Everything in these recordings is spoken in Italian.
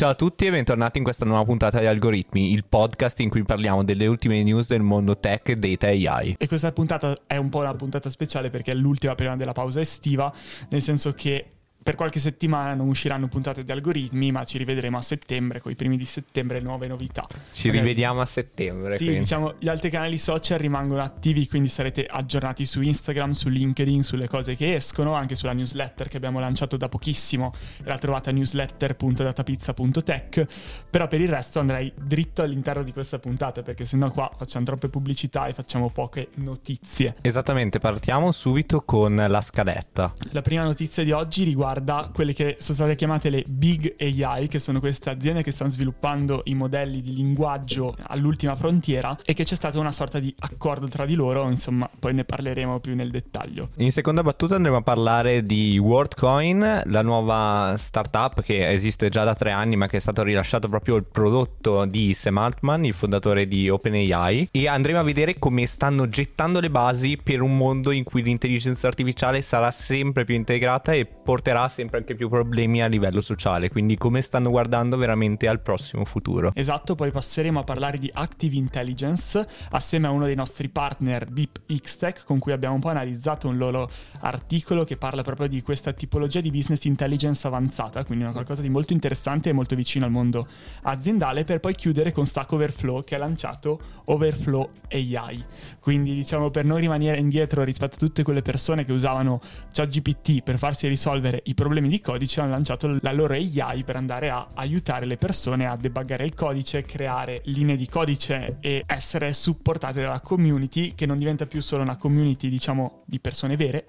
Ciao a tutti e bentornati in questa nuova puntata di Algoritmi, il podcast in cui parliamo delle ultime news del mondo tech, data e AI. E questa puntata è un po' una puntata speciale perché è l'ultima prima della pausa estiva, nel senso che per qualche settimana non usciranno puntate di algoritmi, ma ci rivedremo a settembre, con i primi di settembre, nuove novità. Ci okay. rivediamo a settembre. Sì, quindi. diciamo, gli altri canali social rimangono attivi, quindi sarete aggiornati su Instagram, su LinkedIn, sulle cose che escono, anche sulla newsletter che abbiamo lanciato da pochissimo. La trovate a newsletter.datapizza.tech. Però per il resto andrei dritto all'interno di questa puntata, perché sennò qua facciamo troppe pubblicità e facciamo poche notizie. Esattamente, partiamo subito con la scaletta. La prima notizia di oggi riguarda riguarda quelle che sono state chiamate le Big AI, che sono queste aziende che stanno sviluppando i modelli di linguaggio all'ultima frontiera e che c'è stata una sorta di accordo tra di loro, insomma, poi ne parleremo più nel dettaglio. In seconda battuta andremo a parlare di WorldCoin, la nuova startup che esiste già da tre anni ma che è stato rilasciato proprio il prodotto di Sam Altman, il fondatore di OpenAI, e andremo a vedere come stanno gettando le basi per un mondo in cui l'intelligenza artificiale sarà sempre più integrata e porterà creerà sempre anche più problemi a livello sociale, quindi come stanno guardando veramente al prossimo futuro. Esatto, poi passeremo a parlare di Active Intelligence assieme a uno dei nostri partner DeepXTech con cui abbiamo un po' analizzato un loro articolo che parla proprio di questa tipologia di business intelligence avanzata, quindi una qualcosa di molto interessante e molto vicino al mondo aziendale per poi chiudere con Stack Overflow che ha lanciato Overflow AI. Quindi diciamo per non rimanere indietro rispetto a tutte quelle persone che usavano ChatGPT per farsi risolvere i problemi di codice hanno lanciato la loro AI per andare a aiutare le persone a debuggare il codice, creare linee di codice e essere supportate dalla community che non diventa più solo una community diciamo di persone vere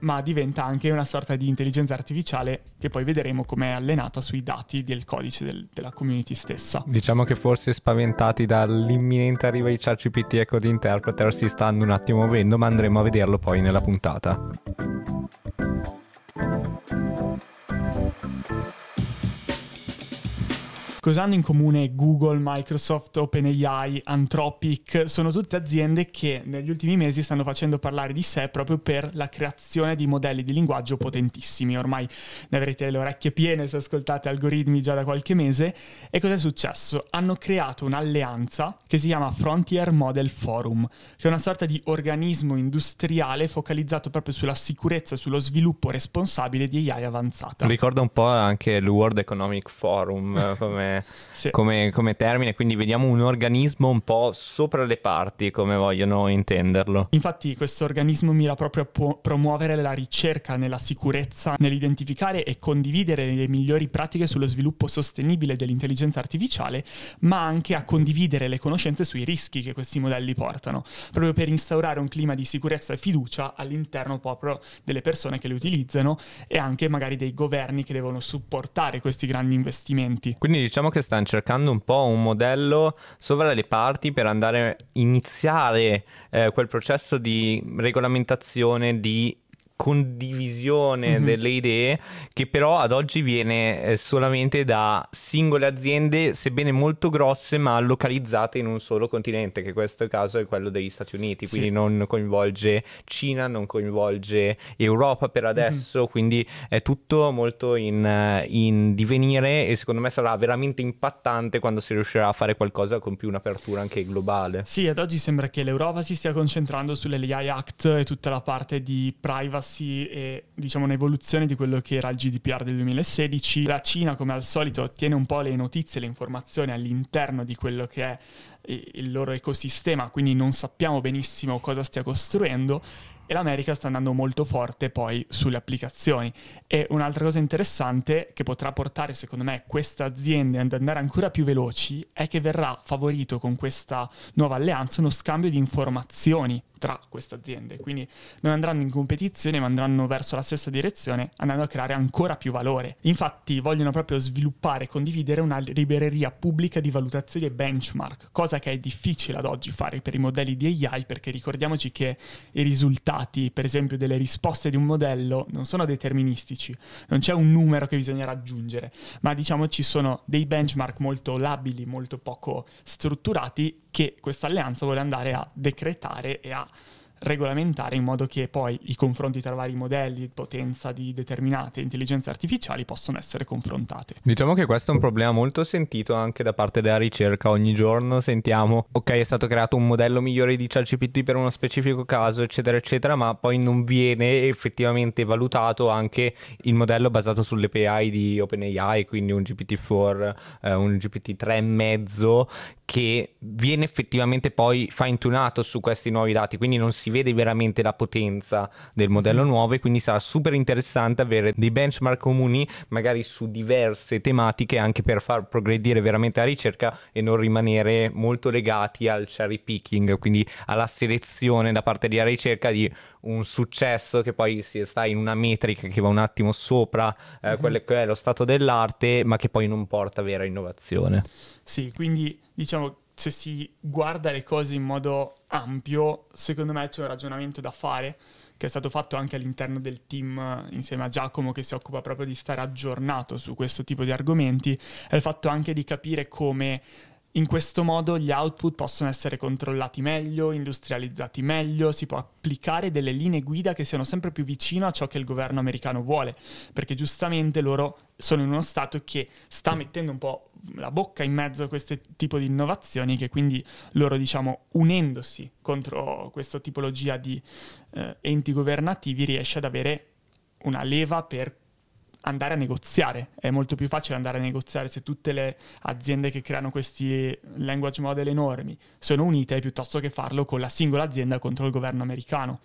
ma diventa anche una sorta di intelligenza artificiale che poi vedremo come è allenata sui dati del codice del, della community stessa. Diciamo che forse spaventati dall'imminente arrivo di ChatGPT e Code Interpreter si stanno un attimo muovendo, ma andremo a vederlo poi nella puntata. Cosa hanno in comune Google, Microsoft, OpenAI, Anthropic? Sono tutte aziende che negli ultimi mesi stanno facendo parlare di sé proprio per la creazione di modelli di linguaggio potentissimi. Ormai ne avrete le orecchie piene se ascoltate algoritmi già da qualche mese. E cosa è successo? Hanno creato un'alleanza che si chiama Frontier Model Forum, che è una sorta di organismo industriale focalizzato proprio sulla sicurezza e sullo sviluppo responsabile di AI avanzata. Ricorda un po' anche il World Economic Forum come sì. come, come, termine, quindi vediamo un organismo un po' sopra le parti, come vogliono intenderlo. Infatti questo organismo mira proprio a po- promuovere la ricerca nella sicurezza, nell'identificare e condividere le migliori pratiche sullo sviluppo sostenibile dell'intelligenza artificiale, ma anche a condividere le conoscenze sui rischi che questi modelli portano, proprio per instaurare un clima di sicurezza e fiducia all'interno proprio delle persone che le utilizzano e anche magari dei governi che devono supportare questi grandi investimenti. Quindi diciamo diciamo che stanno cercando un po' un modello sopra le parti per andare a iniziare eh, quel processo di regolamentazione di condivisione mm-hmm. delle idee che però ad oggi viene eh, solamente da singole aziende sebbene molto grosse ma localizzate in un solo continente che questo caso è quello degli Stati Uniti quindi sì. non coinvolge Cina non coinvolge Europa per adesso mm-hmm. quindi è tutto molto in, eh, in, divenire e secondo me sarà veramente impattante quando si riuscirà a fare qualcosa con più un'apertura anche globale sì ad oggi sembra che l'Europa si stia concentrando sull'AI Act e tutta la parte di privacy privacy e diciamo un'evoluzione di quello che era il GDPR del 2016. La Cina, come al solito, tiene un po' le notizie, le informazioni all'interno di quello che è il loro ecosistema, quindi non sappiamo benissimo cosa stia costruendo e l'America sta andando molto forte poi sulle applicazioni. E un'altra cosa interessante che potrà portare secondo me queste aziende ad andare ancora più veloci è che verrà favorito con questa nuova alleanza uno scambio di informazioni tra queste aziende, quindi non andranno in competizione ma andranno verso la stessa direzione andando a creare ancora più valore. Infatti vogliono proprio sviluppare e condividere una libreria pubblica di valutazioni e benchmark, cosa che è difficile ad oggi fare per i modelli di AI perché ricordiamoci che i risultati, per esempio delle risposte di un modello, non sono deterministici, non c'è un numero che bisogna raggiungere, ma diciamo ci sono dei benchmark molto labili, molto poco strutturati che questa alleanza vuole andare a decretare e a regolamentare in modo che poi i confronti tra vari modelli di potenza di determinate intelligenze artificiali possono essere confrontate. Diciamo che questo è un problema molto sentito anche da parte della ricerca. Ogni giorno sentiamo, ok, è stato creato un modello migliore di ChatGPT per uno specifico caso, eccetera, eccetera, ma poi non viene effettivamente valutato anche il modello basato sulle API di OpenAI, quindi un GPT-4, eh, un GPT-3,5 che viene effettivamente poi fine tunato su questi nuovi dati, quindi non si vede veramente la potenza del modello mm-hmm. nuovo e quindi sarà super interessante avere dei benchmark comuni magari su diverse tematiche anche per far progredire veramente la ricerca e non rimanere molto legati al cherry picking, quindi alla selezione da parte della ricerca di un successo che poi si sta in una metrica che va un attimo sopra eh, mm-hmm. quello che è lo stato dell'arte, ma che poi non porta vera innovazione. Sì, quindi diciamo se si guarda le cose in modo ampio, secondo me c'è un ragionamento da fare che è stato fatto anche all'interno del team insieme a Giacomo che si occupa proprio di stare aggiornato su questo tipo di argomenti, è il fatto anche di capire come in questo modo gli output possono essere controllati meglio, industrializzati meglio, si può applicare delle linee guida che siano sempre più vicino a ciò che il governo americano vuole, perché giustamente loro sono in uno stato che sta mettendo un po' la bocca in mezzo a questo tipo di innovazioni che quindi loro diciamo unendosi contro questa tipologia di eh, enti governativi riesce ad avere una leva per andare a negoziare. È molto più facile andare a negoziare se tutte le aziende che creano questi language model enormi sono unite piuttosto che farlo con la singola azienda contro il governo americano.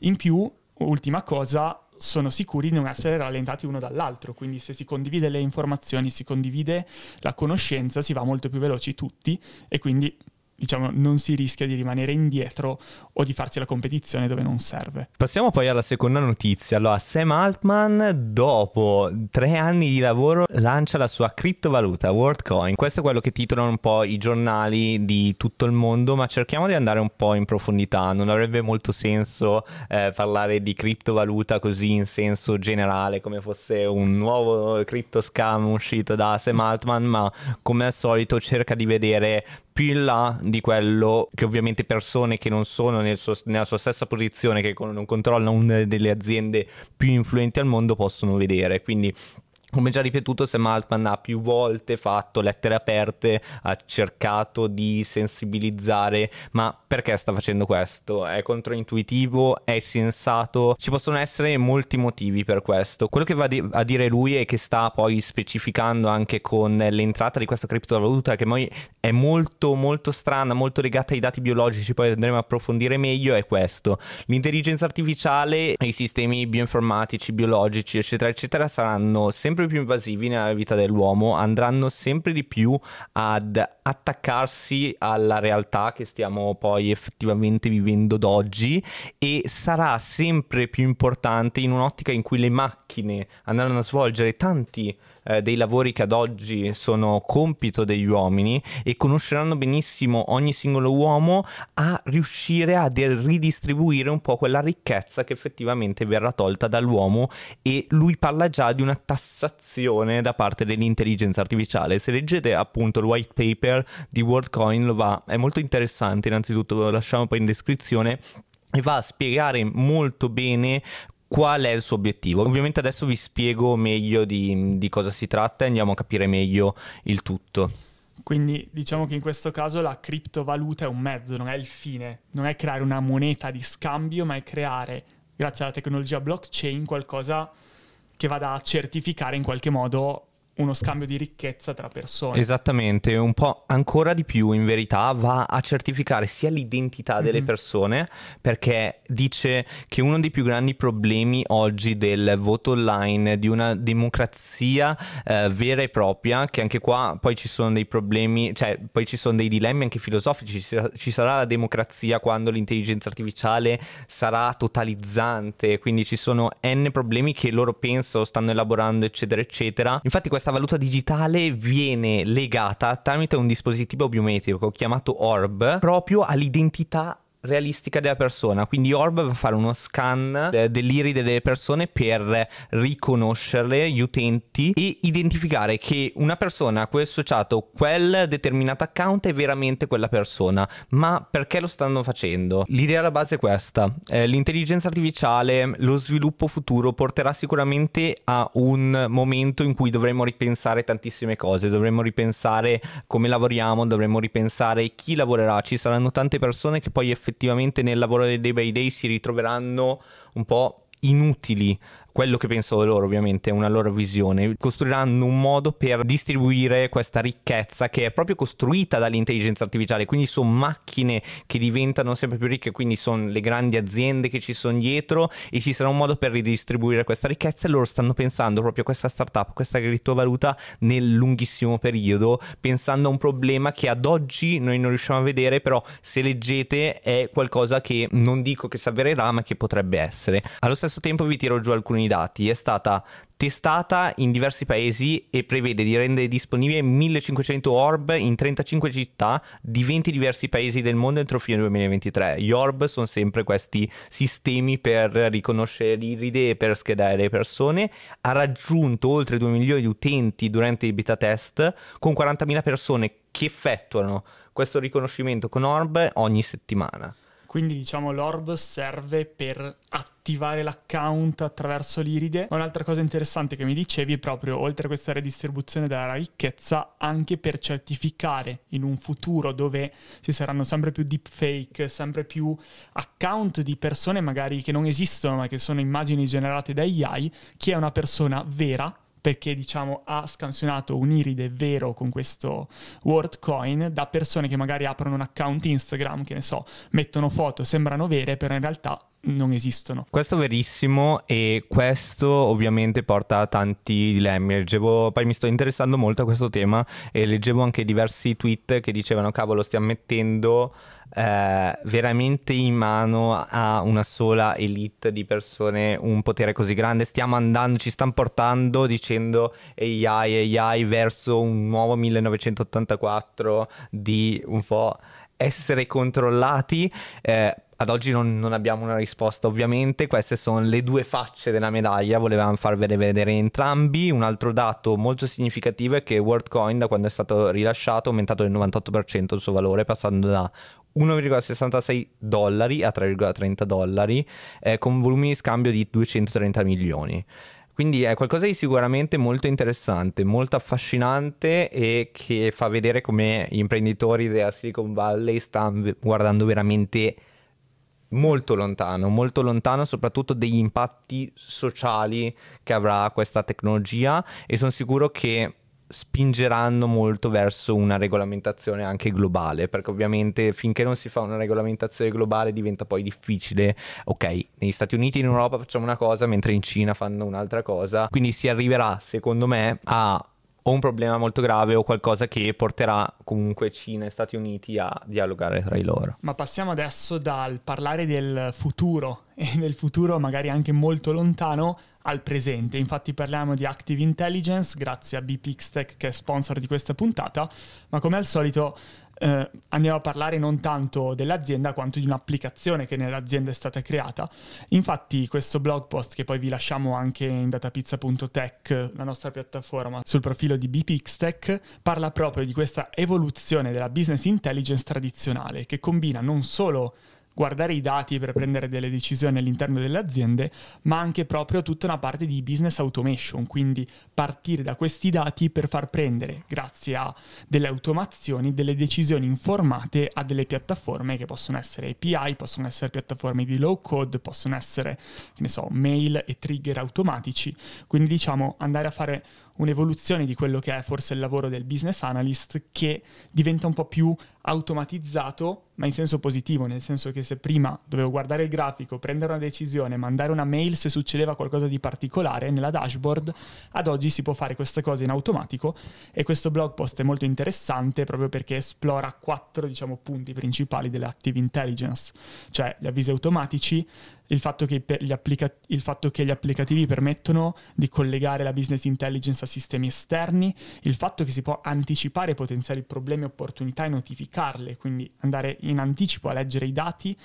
In più, ultima cosa, sono sicuri di non essere rallentati uno dall'altro, quindi se si condivide le informazioni, si condivide la conoscenza, si va molto più veloci tutti e quindi diciamo, non si rischia di rimanere indietro o di farsi la competizione dove non serve. Passiamo poi alla seconda notizia. Allora, Sam Altman, dopo tre anni di lavoro, lancia la sua criptovaluta, WorldCoin. Questo è quello che titolano un po' i giornali di tutto il mondo, ma cerchiamo di andare un po' in profondità. Non avrebbe molto senso eh, parlare di criptovaluta così in senso generale, come fosse un nuovo crypto scam uscito da Sam Altman, ma come al solito cerca di vedere più in là di quello che ovviamente persone che non sono nel suo, nella sua stessa posizione, che non controllano una delle aziende più influenti al mondo, possono vedere. Quindi come già ripetuto, Sam Altman ha più volte fatto lettere aperte, ha cercato di sensibilizzare, ma perché sta facendo questo? È controintuitivo? È sensato? Ci possono essere molti motivi per questo. Quello che va a dire lui è che sta poi specificando anche con l'entrata di questa criptovaluta che poi è molto molto strana, molto legata ai dati biologici, poi andremo a approfondire meglio, è questo. L'intelligenza artificiale, i sistemi bioinformatici, biologici, eccetera, eccetera, saranno sempre sempre più invasivi nella vita dell'uomo, andranno sempre di più ad attaccarsi alla realtà che stiamo poi effettivamente vivendo d'oggi e sarà sempre più importante in un'ottica in cui le macchine andranno a svolgere tanti eh, dei lavori che ad oggi sono compito degli uomini e conosceranno benissimo ogni singolo uomo a riuscire a ridistribuire un po' quella ricchezza che effettivamente verrà tolta dall'uomo e lui parla già di una tassazione da parte dell'intelligenza artificiale. Se leggete appunto il white paper di WorldCoin lo va, è molto interessante, innanzitutto lo lasciamo poi in descrizione e va a spiegare molto bene qual è il suo obiettivo. Ovviamente adesso vi spiego meglio di, di cosa si tratta e andiamo a capire meglio il tutto. Quindi diciamo che in questo caso la criptovaluta è un mezzo, non è il fine, non è creare una moneta di scambio, ma è creare, grazie alla tecnologia blockchain, qualcosa che vada a certificare in qualche modo uno scambio di ricchezza tra persone. Esattamente, un po' ancora di più in verità va a certificare sia l'identità delle mm-hmm. persone perché dice che uno dei più grandi problemi oggi del voto online, di una democrazia eh, vera e propria, che anche qua poi ci sono dei problemi, cioè poi ci sono dei dilemmi anche filosofici, ci sarà la democrazia quando l'intelligenza artificiale sarà totalizzante, quindi ci sono n problemi che loro pensano, stanno elaborando eccetera eccetera. Infatti questa questa valuta digitale viene legata tramite un dispositivo biometrico chiamato Orb proprio all'identità realistica della persona. Quindi Orb va a fare uno scan dell'iride delle persone per riconoscerle, gli utenti, e identificare che una persona a cui è associato quel determinato account è veramente quella persona. Ma perché lo stanno facendo? L'idea alla base è questa. Eh, l'intelligenza artificiale, lo sviluppo futuro porterà sicuramente a un momento in cui dovremo ripensare tantissime cose, dovremo ripensare come lavoriamo, dovremo ripensare chi lavorerà. Ci saranno tante persone che poi effettivamente effettivamente nel lavoro del day by day si ritroveranno un po' inutili quello che pensano loro ovviamente una loro visione, costruiranno un modo per distribuire questa ricchezza che è proprio costruita dall'intelligenza artificiale, quindi sono macchine che diventano sempre più ricche, quindi sono le grandi aziende che ci sono dietro e ci sarà un modo per ridistribuire questa ricchezza. E loro stanno pensando proprio a questa startup, questa criptovaluta nel lunghissimo periodo, pensando a un problema che ad oggi noi non riusciamo a vedere, però se leggete è qualcosa che non dico che si avvererà, ma che potrebbe essere. Allo stesso tempo vi tiro giù alcuni dati, è stata testata in diversi paesi e prevede di rendere disponibile 1500 orb in 35 città di 20 diversi paesi del mondo entro fine 2023. Gli orb sono sempre questi sistemi per riconoscere l'iride e per schedare le persone. Ha raggiunto oltre 2 milioni di utenti durante i beta test con 40.000 persone che effettuano questo riconoscimento con orb ogni settimana. Quindi diciamo l'orb serve per attivare l'account attraverso l'iride. Un'altra cosa interessante che mi dicevi è proprio, oltre a questa redistribuzione della ricchezza, anche per certificare in un futuro dove ci saranno sempre più deepfake, sempre più account di persone magari che non esistono ma che sono immagini generate da AI, chi è una persona vera perché diciamo ha scansionato un iride vero con questo WordCoin da persone che magari aprono un account Instagram, che ne so, mettono foto, sembrano vere, però in realtà non esistono. Questo è verissimo e questo ovviamente porta a tanti dilemmi. Leggevo, poi mi sto interessando molto a questo tema e leggevo anche diversi tweet che dicevano cavolo stiamo mettendo eh, veramente in mano a una sola elite di persone un potere così grande. Stiamo andando, ci stanno portando dicendo AI, AI verso un nuovo 1984 di un po' essere controllati. Eh, ad oggi non, non, abbiamo una risposta ovviamente, queste sono le due facce della medaglia, volevamo farvele vedere entrambi. Un altro dato molto significativo è che WorldCoin da quando è stato rilasciato ha aumentato del 98% il suo valore, passando da 1,66 dollari a 3,30 dollari, eh, con volumi di scambio di 230 milioni. Quindi è qualcosa di sicuramente molto interessante, molto affascinante e che fa vedere come gli imprenditori della Silicon Valley stanno guardando veramente molto lontano, molto lontano soprattutto degli impatti sociali che avrà questa tecnologia e sono sicuro che spingeranno molto verso una regolamentazione anche globale, perché ovviamente finché non si fa una regolamentazione globale diventa poi difficile, ok, negli Stati Uniti e in Europa facciamo una cosa mentre in Cina fanno un'altra cosa, quindi si arriverà secondo me a o un problema molto grave o qualcosa che porterà comunque Cina e Stati Uniti a dialogare tra di loro. Ma passiamo adesso dal parlare del futuro e del futuro magari anche molto lontano al presente. Infatti parliamo di Active Intelligence grazie a BPXTech che è sponsor di questa puntata, ma come al solito eh, andiamo a parlare non tanto dell'azienda quanto di un'applicazione che nell'azienda è stata creata. Infatti questo blog post che poi vi lasciamo anche in datapizza.tech, la nostra piattaforma, sul profilo di BPXTech, parla proprio di questa evoluzione della business intelligence tradizionale che combina non solo guardare i dati per prendere delle decisioni all'interno delle aziende, ma anche proprio tutta una parte di business automation, quindi partire da questi dati per far prendere, grazie a delle automazioni, delle decisioni informate a delle piattaforme che possono essere API, possono essere piattaforme di low code, possono essere, che ne so, mail e trigger automatici, quindi diciamo andare a fare un'evoluzione di quello che è forse il lavoro del business analyst che diventa un po' più automatizzato, ma in senso positivo, nel senso che se prima dovevo guardare il grafico, prendere una decisione, mandare una mail se succedeva qualcosa di particolare nella dashboard, ad oggi si può fare queste cose in automatico e questo blog post è molto interessante proprio perché esplora quattro diciamo, punti principali dell'active intelligence, cioè gli avvisi automatici, il fatto, applica- il fatto, che gli applicativi permettono di collegare la business intelligence a sistemi esterni, il fatto che si può anticipare potenziali problemi e opportunità e notificarle, quindi andare in anticipo a leggere i dati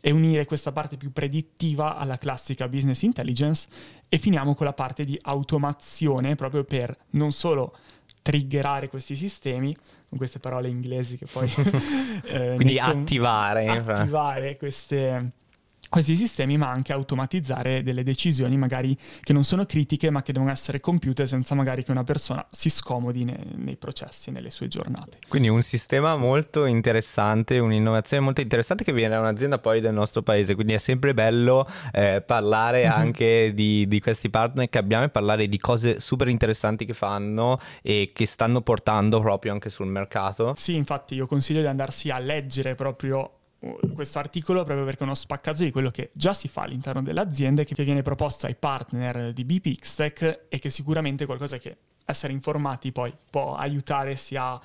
e unire questa parte più predittiva alla classica business intelligence e finiamo con la parte di automazione proprio per non solo triggerare questi sistemi, con queste parole inglesi che poi... eh, Quindi attivare. Attivare queste questi sistemi, ma anche automatizzare delle decisioni magari che non sono critiche, ma che devono essere compiute senza magari che una persona si scomodi nei, nei processi, nelle sue giornate. Quindi un sistema molto interessante, un'innovazione molto interessante che viene da un'azienda poi del nostro paese, quindi è sempre bello eh, parlare mm-hmm. anche di, di, questi partner che abbiamo e parlare di cose super interessanti che fanno e che stanno portando proprio anche sul mercato. Sì, infatti io consiglio di andarsi a leggere proprio questo articolo proprio perché è uno spaccato di quello che già si fa all'interno delle aziende, che viene proposto ai partner di BPXTech e che sicuramente è qualcosa che essere informati poi può aiutare sia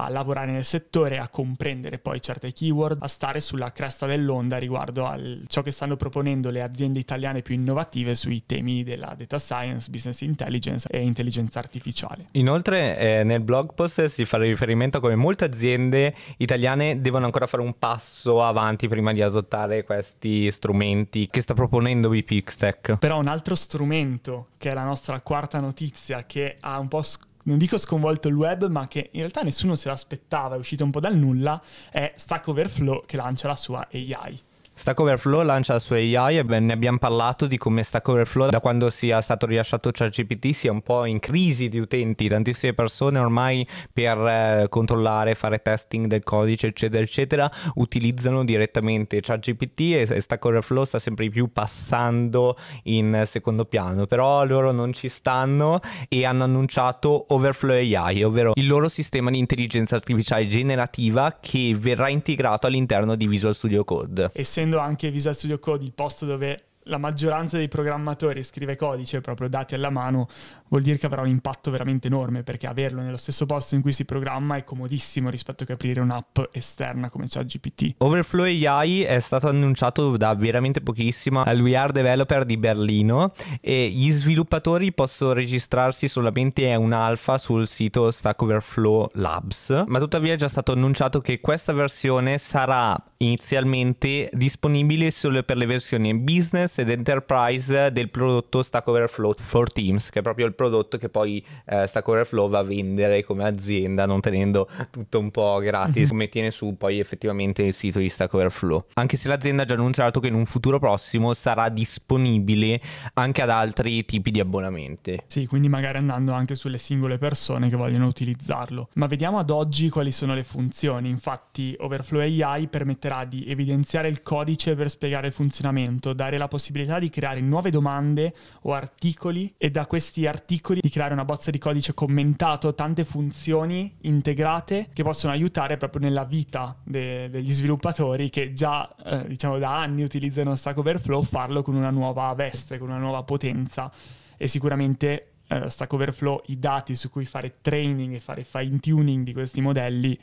a lavorare nel settore, a comprendere poi certe keyword, a stare sulla cresta dell'onda riguardo a ciò che stanno proponendo le aziende italiane più innovative sui temi della data science, business intelligence e intelligenza artificiale. Inoltre eh, nel blog post si fa riferimento a come molte aziende italiane devono ancora fare un passo avanti prima di adottare questi strumenti che sta proponendo VPX Tech. Però un altro strumento che è la nostra quarta notizia che ha un po' sc- non dico sconvolto il web, ma che in realtà nessuno se l'aspettava, è uscito un po' dal nulla, è Stack Overflow che lancia la sua AI. Stack Overflow lancia la sua AI e ne abbiamo parlato di come Stack Overflow da quando sia stato rilasciato ChatGPT sia un po' in crisi di utenti, tantissime persone ormai per eh, controllare, fare testing del codice eccetera eccetera utilizzano direttamente ChatGPT e, e Stack Overflow sta sempre di più passando in secondo piano, però loro non ci stanno e hanno annunciato Overflow AI, ovvero il loro sistema di intelligenza artificiale generativa che verrà integrato all'interno di Visual Studio Code. Essendo essendo anche Visual Studio Code il posto dove la maggioranza dei programmatori scrive codice proprio dati alla mano, vuol dire che avrà un impatto veramente enorme perché averlo nello stesso posto in cui si programma è comodissimo rispetto che aprire un'app esterna come ChatGPT. Overflow AI è stato annunciato da veramente pochissimo al Are Developer di Berlino e gli sviluppatori possono registrarsi solamente a un'alfa sul sito Stack Overflow Labs, ma tuttavia è già stato annunciato che questa versione sarà inizialmente disponibile solo per le versioni business ed enterprise del prodotto Stack Overflow for Teams, che è proprio il prodotto che poi eh, Stack Overflow va a vendere come azienda, non tenendo tutto un po' gratis, come tiene su poi effettivamente il sito di Stack Overflow. Anche se l'azienda ha già annunciato che in un futuro prossimo sarà disponibile anche ad altri tipi di abbonamenti. Sì, quindi magari andando anche sulle singole persone che vogliono utilizzarlo. Ma vediamo ad oggi quali sono le funzioni. Infatti Overflow AI permette permetterà di evidenziare il codice per spiegare il funzionamento, dare la possibilità di creare nuove domande o articoli e da questi articoli di creare una bozza di codice commentato, tante funzioni integrate che possono aiutare proprio nella vita de- degli sviluppatori che già eh, diciamo da anni utilizzano Stack Overflow, farlo con una nuova veste, con una nuova potenza. E sicuramente eh, Stack Overflow i dati su cui fare training e fare fine tuning di questi modelli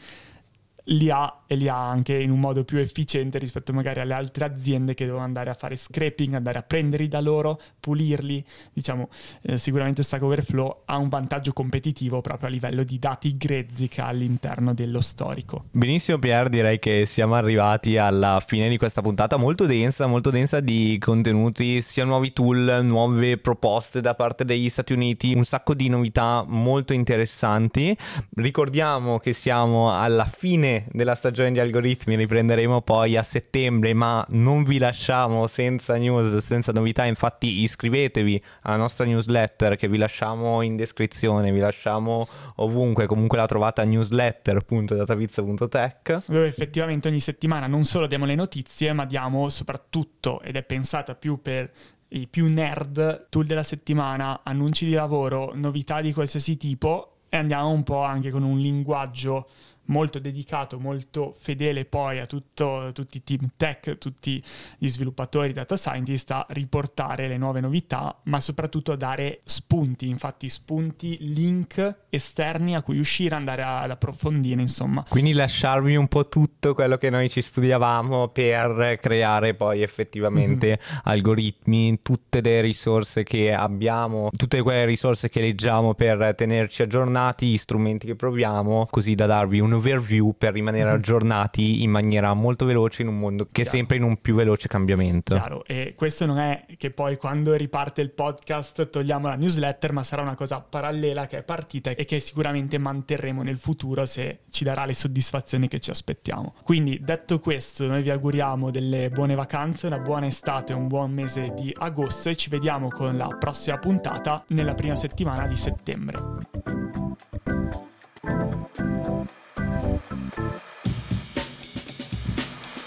li ha e li ha anche in un modo più efficiente rispetto magari alle altre aziende che devono andare a fare scraping, andare a prenderli da loro, pulirli. Diciamo, eh, sicuramente Stack Overflow ha un vantaggio competitivo proprio a livello di dati grezzi che ha all'interno dello storico. Benissimo Pier, direi che siamo arrivati alla fine di questa puntata molto densa, molto densa di contenuti, sia nuovi tool, nuove proposte da parte degli Stati Uniti, un sacco di novità molto interessanti. Ricordiamo che siamo alla fine della stagione di algoritmi, riprenderemo poi a settembre, ma non vi lasciamo senza news, senza novità, infatti iscrivetevi alla nostra newsletter che vi lasciamo in descrizione, vi lasciamo ovunque, comunque la trovate a newsletter.datavizio.tech dove effettivamente ogni settimana non solo diamo le notizie, ma diamo soprattutto, ed è pensata più per i più nerd, tool della settimana, annunci di lavoro, novità di qualsiasi tipo e andiamo un po' anche con un linguaggio molto dedicato, molto fedele poi a tutto, tutti i team tech, tutti gli sviluppatori data scientist a riportare le nuove novità, ma soprattutto a dare spunti, infatti spunti, link esterni a cui uscire, andare ad approfondire, insomma. Quindi lasciarvi un po' tutto quello che noi ci studiavamo per creare poi effettivamente mm-hmm. algoritmi, tutte le risorse che abbiamo, tutte quelle risorse che leggiamo per tenerci aggiornati, gli strumenti che proviamo, così da darvi un overview per rimanere mm-hmm. aggiornati in maniera molto veloce in un mondo che è sempre in un più veloce cambiamento. Chiaro, e questo non è che poi quando riparte il podcast togliamo la newsletter, ma sarà una cosa parallela che è partita e che sicuramente manterremo nel futuro se ci darà le soddisfazioni che ci aspettiamo. Quindi detto questo, noi vi auguriamo delle buone vacanze, una buona estate, un buon mese di agosto e ci vediamo con la prossima puntata nella prima settimana di settembre. Thank you.